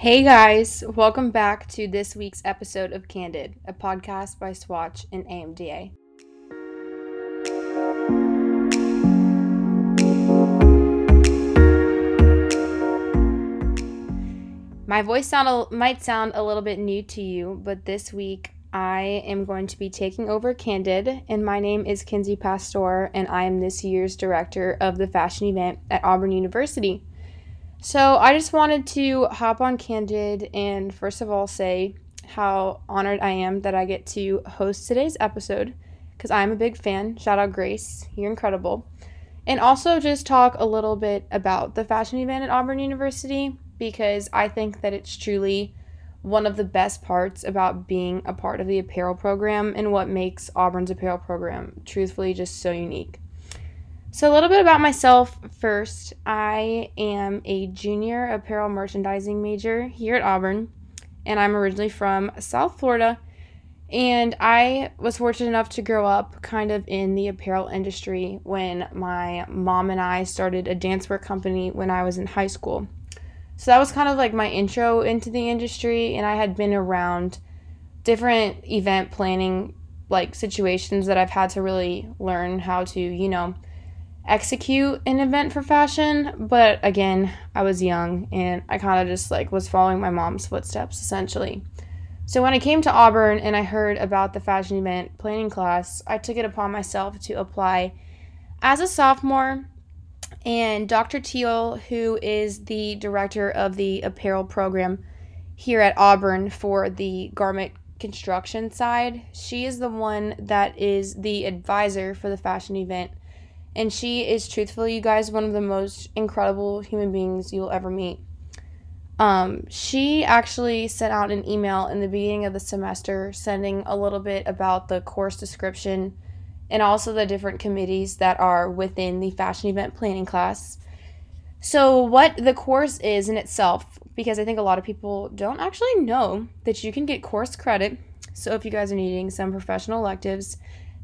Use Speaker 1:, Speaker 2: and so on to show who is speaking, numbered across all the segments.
Speaker 1: Hey guys, welcome back to this week's episode of Candid, a podcast by Swatch and AMDA. My voice sound might sound a little bit new to you, but this week I am going to be taking over Candid, and my name is Kinsey Pastor, and I am this year's director of the fashion event at Auburn University. So I just wanted to hop on Candid and first of all say how honored I am that I get to host today's episode because I'm a big fan. Shout out Grace, you're incredible. And also just talk a little bit about the fashion event at Auburn University because I think that it's truly one of the best parts about being a part of the apparel program and what makes Auburn's apparel program truthfully just so unique. So, a little bit about myself first. I am a junior apparel merchandising major here at Auburn, and I'm originally from South Florida. And I was fortunate enough to grow up kind of in the apparel industry when my mom and I started a dancewear company when I was in high school. So that was kind of like my intro into the industry, and I had been around different event planning like situations that I've had to really learn how to, you know, execute an event for fashion, but again, I was young and I kind of just like was following my mom's footsteps essentially. So when I came to Auburn and I heard about the fashion event planning class, I took it upon myself to apply as a sophomore. And Dr. Teal, who is the director of the apparel program here at Auburn for the garment construction side, she is the one that is the advisor for the fashion event and she is truthfully, you guys, one of the most incredible human beings you'll ever meet. Um, she actually sent out an email in the beginning of the semester sending a little bit about the course description and also the different committees that are within the fashion event planning class. So, what the course is in itself, because I think a lot of people don't actually know that you can get course credit. So, if you guys are needing some professional electives,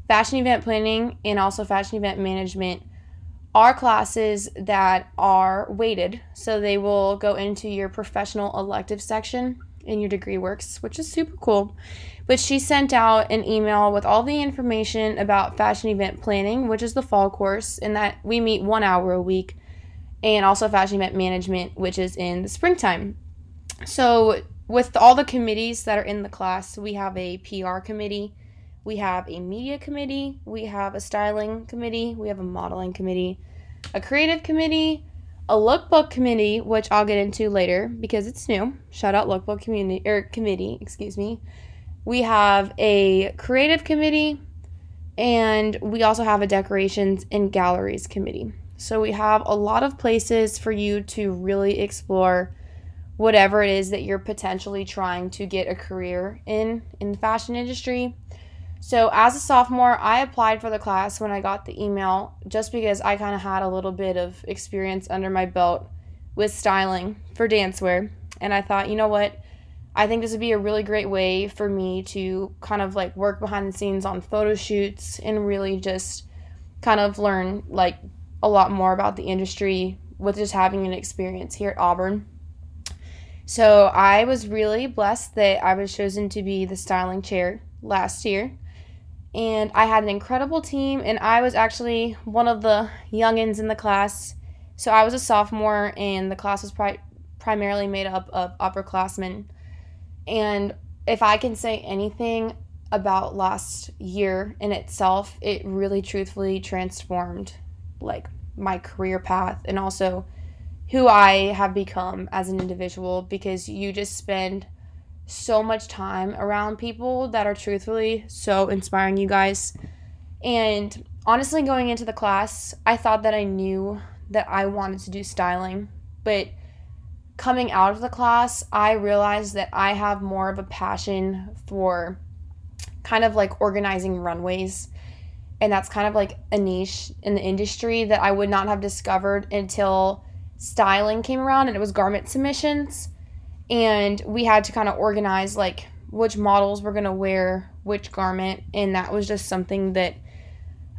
Speaker 1: fashion event planning and also fashion event management are classes that are weighted. So they will go into your professional elective section in your degree works, which is super cool. But she sent out an email with all the information about fashion event planning, which is the fall course, and that we meet one hour a week, and also fashion event management, which is in the springtime. So, with all the committees that are in the class, we have a PR committee we have a media committee, we have a styling committee, we have a modeling committee, a creative committee, a lookbook committee, which I'll get into later because it's new. Shout out lookbook community or er, committee, excuse me. We have a creative committee and we also have a decorations and galleries committee. So we have a lot of places for you to really explore whatever it is that you're potentially trying to get a career in in the fashion industry. So, as a sophomore, I applied for the class when I got the email just because I kind of had a little bit of experience under my belt with styling for dancewear. And I thought, you know what? I think this would be a really great way for me to kind of like work behind the scenes on photo shoots and really just kind of learn like a lot more about the industry with just having an experience here at Auburn. So I was really blessed that I was chosen to be the styling chair last year and I had an incredible team, and I was actually one of the youngins in the class. So I was a sophomore, and the class was pri- primarily made up of upperclassmen. And if I can say anything about last year in itself, it really truthfully transformed like my career path and also who I have become as an individual because you just spend so much time around people that are truthfully so inspiring, you guys. And honestly, going into the class, I thought that I knew that I wanted to do styling, but coming out of the class, I realized that I have more of a passion for kind of like organizing runways. And that's kind of like a niche in the industry that I would not have discovered until styling came around and it was garment submissions and we had to kind of organize like which models were going to wear which garment and that was just something that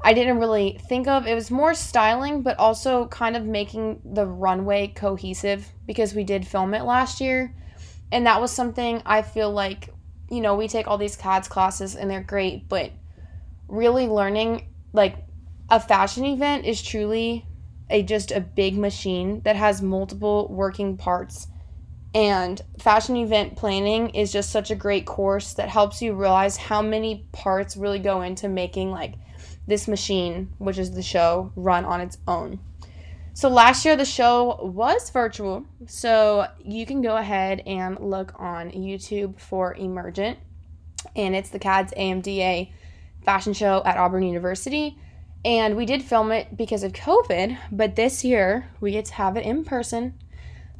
Speaker 1: I didn't really think of. It was more styling but also kind of making the runway cohesive because we did film it last year. And that was something I feel like, you know, we take all these CADS classes and they're great, but really learning like a fashion event is truly a just a big machine that has multiple working parts. And fashion event planning is just such a great course that helps you realize how many parts really go into making like this machine, which is the show, run on its own. So last year the show was virtual, so you can go ahead and look on YouTube for Emergent, and it's the CADS AMDA fashion show at Auburn University. And we did film it because of COVID, but this year we get to have it in person.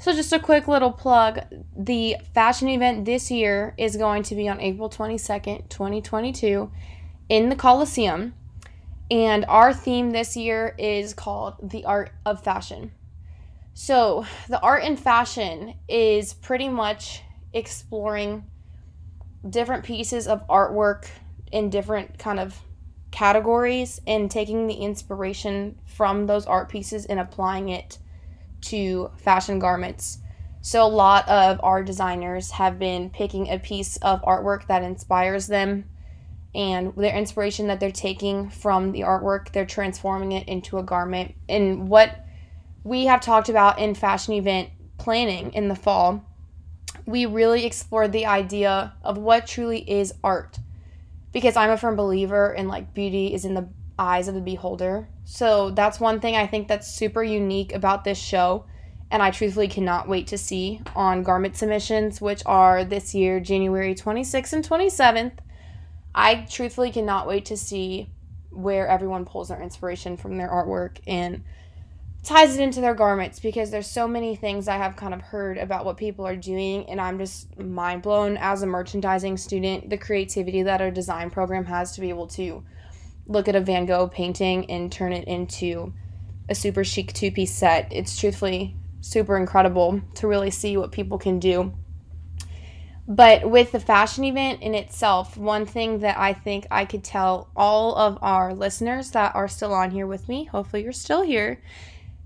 Speaker 1: So, just a quick little plug the fashion event this year is going to be on April 22nd, 2022, in the Coliseum. And our theme this year is called The Art of Fashion. So, the art and fashion is pretty much exploring different pieces of artwork in different kind of categories and taking the inspiration from those art pieces and applying it to fashion garments. So, a lot of our designers have been picking a piece of artwork that inspires them and their inspiration that they're taking from the artwork, they're transforming it into a garment. And what we have talked about in fashion event planning in the fall, we really explored the idea of what truly is art. Because I'm a firm believer in like beauty is in the eyes of the beholder. So that's one thing I think that's super unique about this show. And I truthfully cannot wait to see on garment submissions, which are this year, January 26th and 27th. I truthfully cannot wait to see where everyone pulls their inspiration from their artwork and ties it into their garments because there's so many things I have kind of heard about what people are doing and I'm just mind blown as a merchandising student the creativity that our design program has to be able to look at a Van Gogh painting and turn it into a super chic two-piece set. It's truthfully super incredible to really see what people can do but with the fashion event in itself, one thing that I think I could tell all of our listeners that are still on here with me, hopefully you're still here,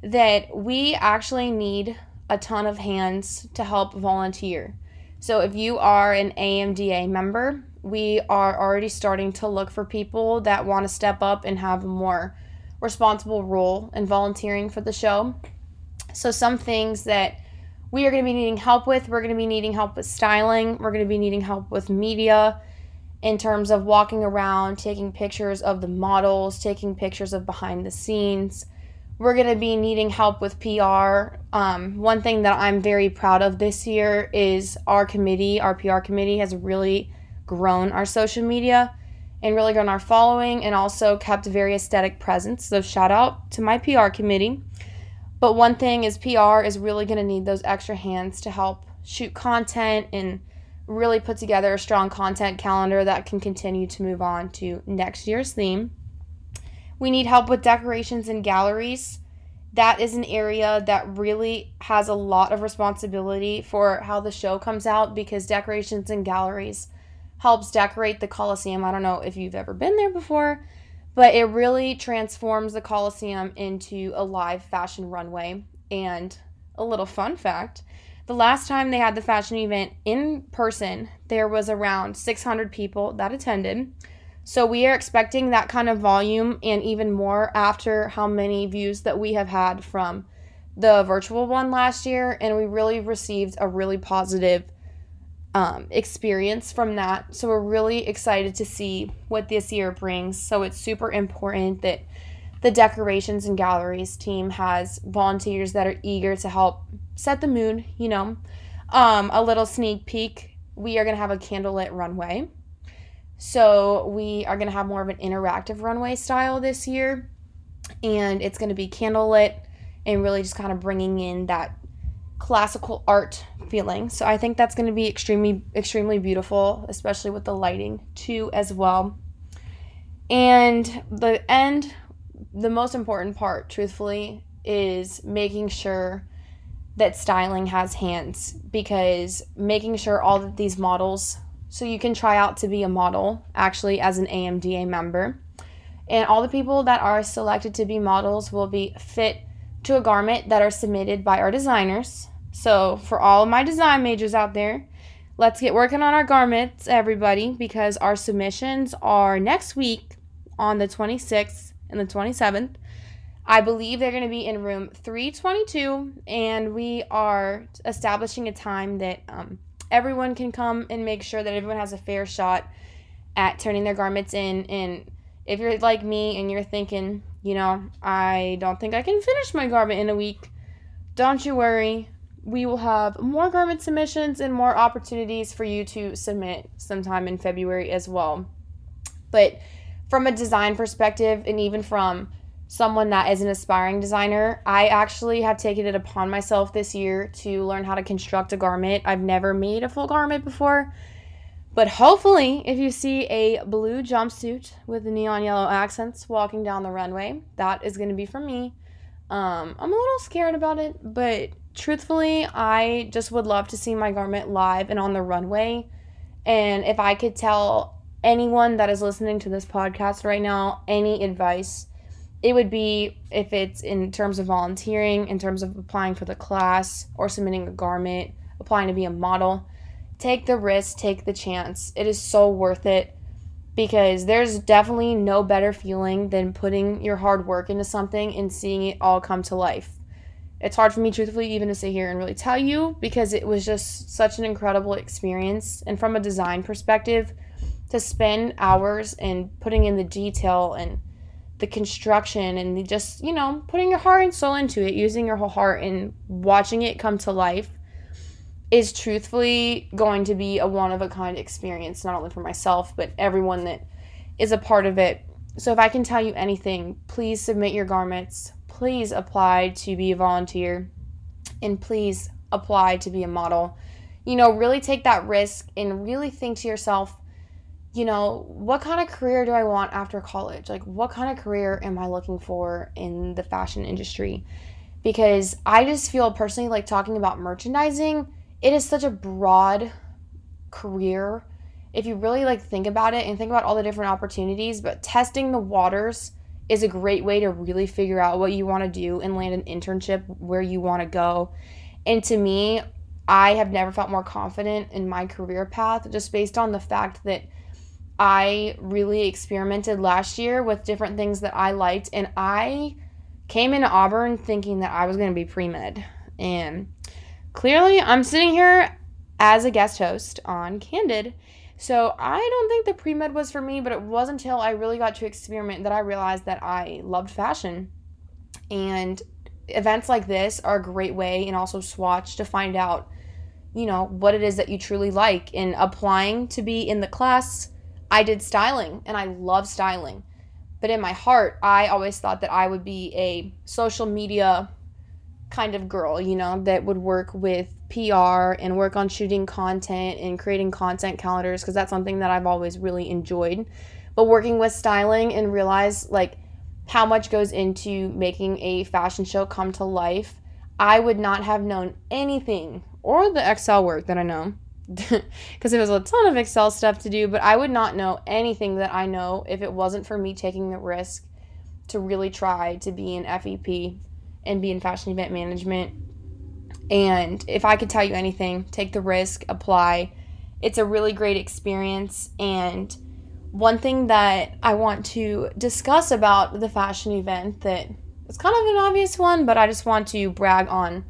Speaker 1: that we actually need a ton of hands to help volunteer. So if you are an AMDA member, we are already starting to look for people that want to step up and have a more responsible role in volunteering for the show. So some things that we are going to be needing help with. We're going to be needing help with styling. We're going to be needing help with media in terms of walking around, taking pictures of the models, taking pictures of behind the scenes. We're going to be needing help with PR. Um, one thing that I'm very proud of this year is our committee, our PR committee, has really grown our social media and really grown our following and also kept a very aesthetic presence. So, shout out to my PR committee. But one thing is PR is really going to need those extra hands to help shoot content and really put together a strong content calendar that can continue to move on to next year's theme. We need help with decorations and galleries. That is an area that really has a lot of responsibility for how the show comes out because decorations and galleries helps decorate the Coliseum. I don't know if you've ever been there before, but it really transforms the Coliseum into a live fashion runway. And a little fun fact the last time they had the fashion event in person, there was around 600 people that attended. So we are expecting that kind of volume and even more after how many views that we have had from the virtual one last year. And we really received a really positive um, experience from that. So we're really excited to see what this year brings. So it's super important that the decorations and galleries team has volunteers that are eager to help set the mood, you know. Um, a little sneak peek we are going to have a candlelit runway. So we are going to have more of an interactive runway style this year. And it's going to be candlelit and really just kind of bringing in that classical art feeling. So I think that's going to be extremely extremely beautiful, especially with the lighting too as well. And the end the most important part truthfully is making sure that styling has hands because making sure all of these models so you can try out to be a model actually as an AMDA member. And all the people that are selected to be models will be fit to a garment that are submitted by our designers So, for all of my design majors out there, let's get working on our garments, everybody, because our submissions are next week on the 26th and the 27th. I believe they're going to be in room 322, and we are establishing a time that um, everyone can come and make sure that everyone has a fair shot at turning their garments in. And if you're like me and you're thinking, you know, I don't think I can finish my garment in a week, don't you worry. We will have more garment submissions and more opportunities for you to submit sometime in February as well. But from a design perspective, and even from someone that is an aspiring designer, I actually have taken it upon myself this year to learn how to construct a garment. I've never made a full garment before, but hopefully, if you see a blue jumpsuit with neon yellow accents walking down the runway, that is going to be for me. Um, I'm a little scared about it, but truthfully, I just would love to see my garment live and on the runway. And if I could tell anyone that is listening to this podcast right now any advice, it would be if it's in terms of volunteering, in terms of applying for the class or submitting a garment, applying to be a model. Take the risk, take the chance. It is so worth it because there's definitely no better feeling than putting your hard work into something and seeing it all come to life. It's hard for me, truthfully, even to sit here and really tell you because it was just such an incredible experience. And from a design perspective, to spend hours and putting in the detail and the construction and the just, you know, putting your heart and soul into it, using your whole heart and watching it come to life is truthfully going to be a one of a kind experience, not only for myself, but everyone that is a part of it. So if I can tell you anything, please submit your garments. Please apply to be a volunteer. And please apply to be a model. You know, really take that risk and really think to yourself, you know, what kind of career do I want after college? Like, what kind of career am I looking for in the fashion industry? Because I just feel personally like talking about merchandising, it is such a broad career. If you really like think about it and think about all the different opportunities, but testing the waters is a great way to really figure out what you want to do and land an internship where you want to go. And to me, I have never felt more confident in my career path just based on the fact that I really experimented last year with different things that I liked, and I came into Auburn thinking that I was going to be pre med. And clearly, I'm sitting here as a guest host on Candid. So I don't think the pre med was for me, but it wasn't until I really got to experiment that I realized that I loved fashion. And events like this are a great way, and also Swatch, to find out, you know, what it is that you truly like. In applying to be in the class I did styling and I love styling. But in my heart, I always thought that I would be a social media kind of girl, you know, that would work with PR and work on shooting content and creating content calendars because that's something that I've always really enjoyed. But working with styling and realize like how much goes into making a fashion show come to life, I would not have known anything or the Excel work that I know because there was a ton of Excel stuff to do, but I would not know anything that I know if it wasn't for me taking the risk to really try to be an FEP and be in fashion event management. And if I could tell you anything, take the risk, apply. It's a really great experience. And one thing that I want to discuss about the fashion event that it's kind of an obvious one, but I just want to brag on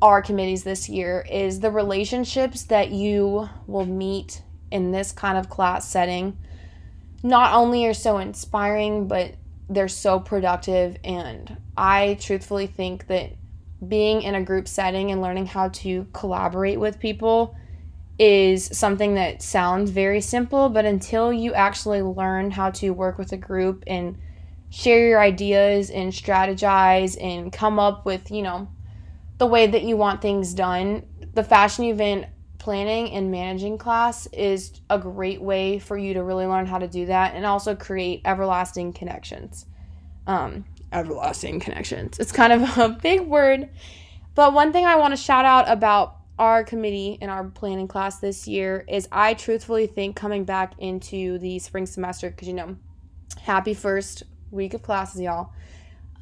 Speaker 1: our committees this year is the relationships that you will meet in this kind of class setting not only are so inspiring but they're so productive and i truthfully think that being in a group setting and learning how to collaborate with people is something that sounds very simple but until you actually learn how to work with a group and share your ideas and strategize and come up with you know the way that you want things done, the fashion event planning and managing class is a great way for you to really learn how to do that and also create everlasting connections. Um, everlasting connections. It's kind of a big word. But one thing I want to shout out about our committee in our planning class this year is I truthfully think coming back into the spring semester, because you know, happy first week of classes, y'all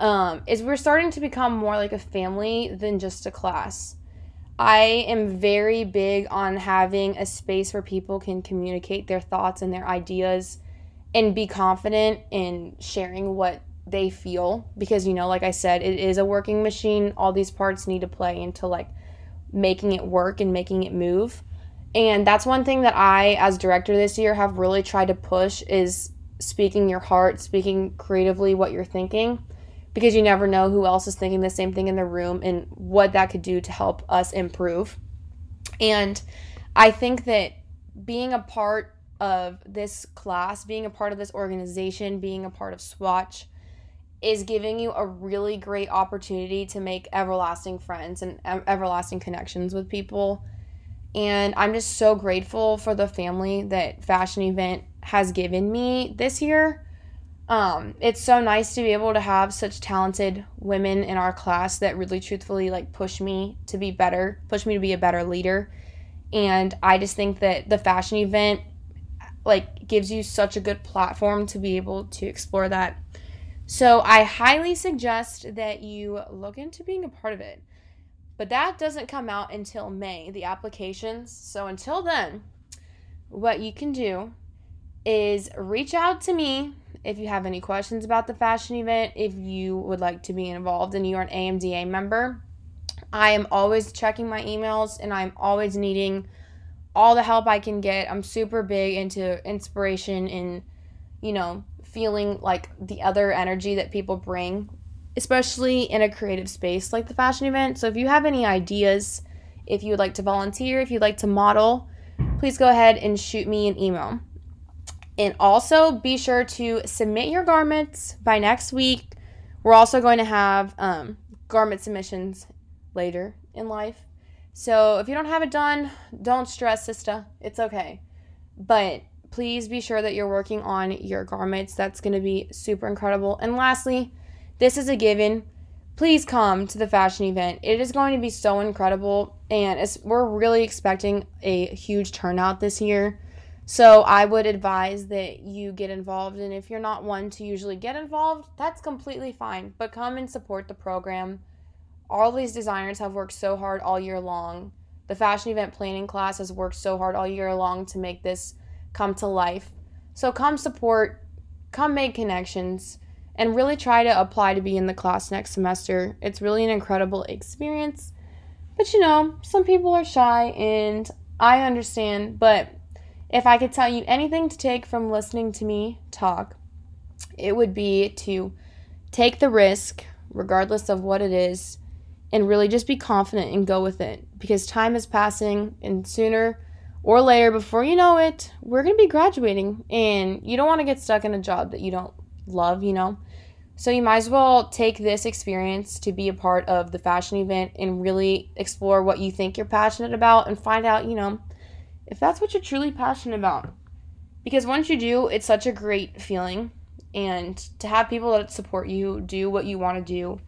Speaker 1: um, is we're starting to become more like a family than just a class. I am very big on having a space where people can communicate their thoughts and their ideas and be confident in sharing what they feel because you know like I said it is a working machine all these parts need to play into like making it work and making it move and that's one thing that I as director this year have really tried to push is speaking your heart speaking creatively what you're thinking because you never know who else is thinking the same thing in the room and what that could do to help us improve. And I think that being a part of this class, being a part of this organization, being a part of Swatch is giving you a really great opportunity to make everlasting friends and everlasting connections with people. And I'm just so grateful for the family that Fashion Event has given me this year um, it's so nice to be able to have such talented women in our class that really truthfully like push me to be better, push me to be a better leader. And I just think that the fashion event like gives you such a good platform to be able to explore that. So I highly suggest that you look into being a part of it. But that doesn't come out until May, the applications. So until then, what you can do is reach out to me if you have any questions about the fashion event, if you would like to be involved and you are an AMDA member, I am always checking my emails and I'm always needing all the help I can get. I'm super big into inspiration and, you know, feeling like the other energy that people bring, especially in a creative space like the fashion event. So if you have any ideas, if you would like to volunteer, if you'd like to model, please go ahead and shoot me an email. And also be sure to submit your garments by next week. We're also going to have um, garment submissions later in life. So if you don't have it done, don't stress, sister. It's okay. But please be sure that you're working on your garments. That's going to be super incredible. And lastly, this is a given. Please come to the fashion event. It is going to be so incredible, and we're really expecting a huge turnout this year. So I would advise that you get involved. And if you're not one to usually get involved, that's completely fine. But come and support the program. All these designers have worked so hard all year long. The fashion event planning class has worked so hard all year long to make this come to life. So come support, come make connections, and really try to apply to be in the class next semester. It's really an incredible experience. But you know, some people are shy, and I understand, but if I could tell you anything to take from listening to me talk, it would be to take the risk, regardless of what it is, and really just be confident and go with it because time is passing, and sooner or later, before you know it, we're going to be graduating, and you don't want to get stuck in a job that you don't love, you know? So you might as well take this experience to be a part of the fashion event and really explore what you think you're passionate about and find out, you know, if that's what you're truly passionate about. Because once you do, it's such a great feeling. And to have people that support you do what you want to do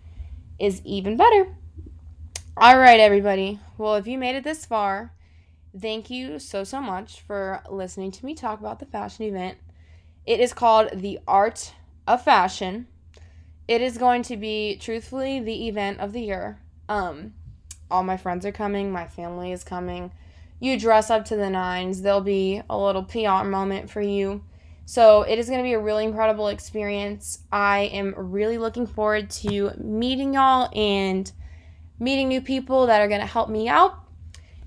Speaker 1: is even better. All right, everybody. Well, if you made it this far, thank you so, so much for listening to me talk about the fashion event. It is called The Art of Fashion. It is going to be, truthfully, the event of the year. Um, all my friends are coming, my family is coming you dress up to the nines. There'll be a little PR moment for you. So it is going to be a really incredible experience. I am really looking forward to meeting y'all and meeting new people that are going to help me out.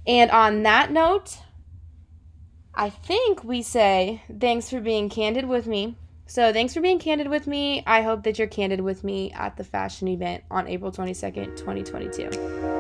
Speaker 1: And on that note, I think we say thanks for being candid with me. So, thanks for being candid with me. I hope that you're candid with me at the fashion event on April 22nd, 2022.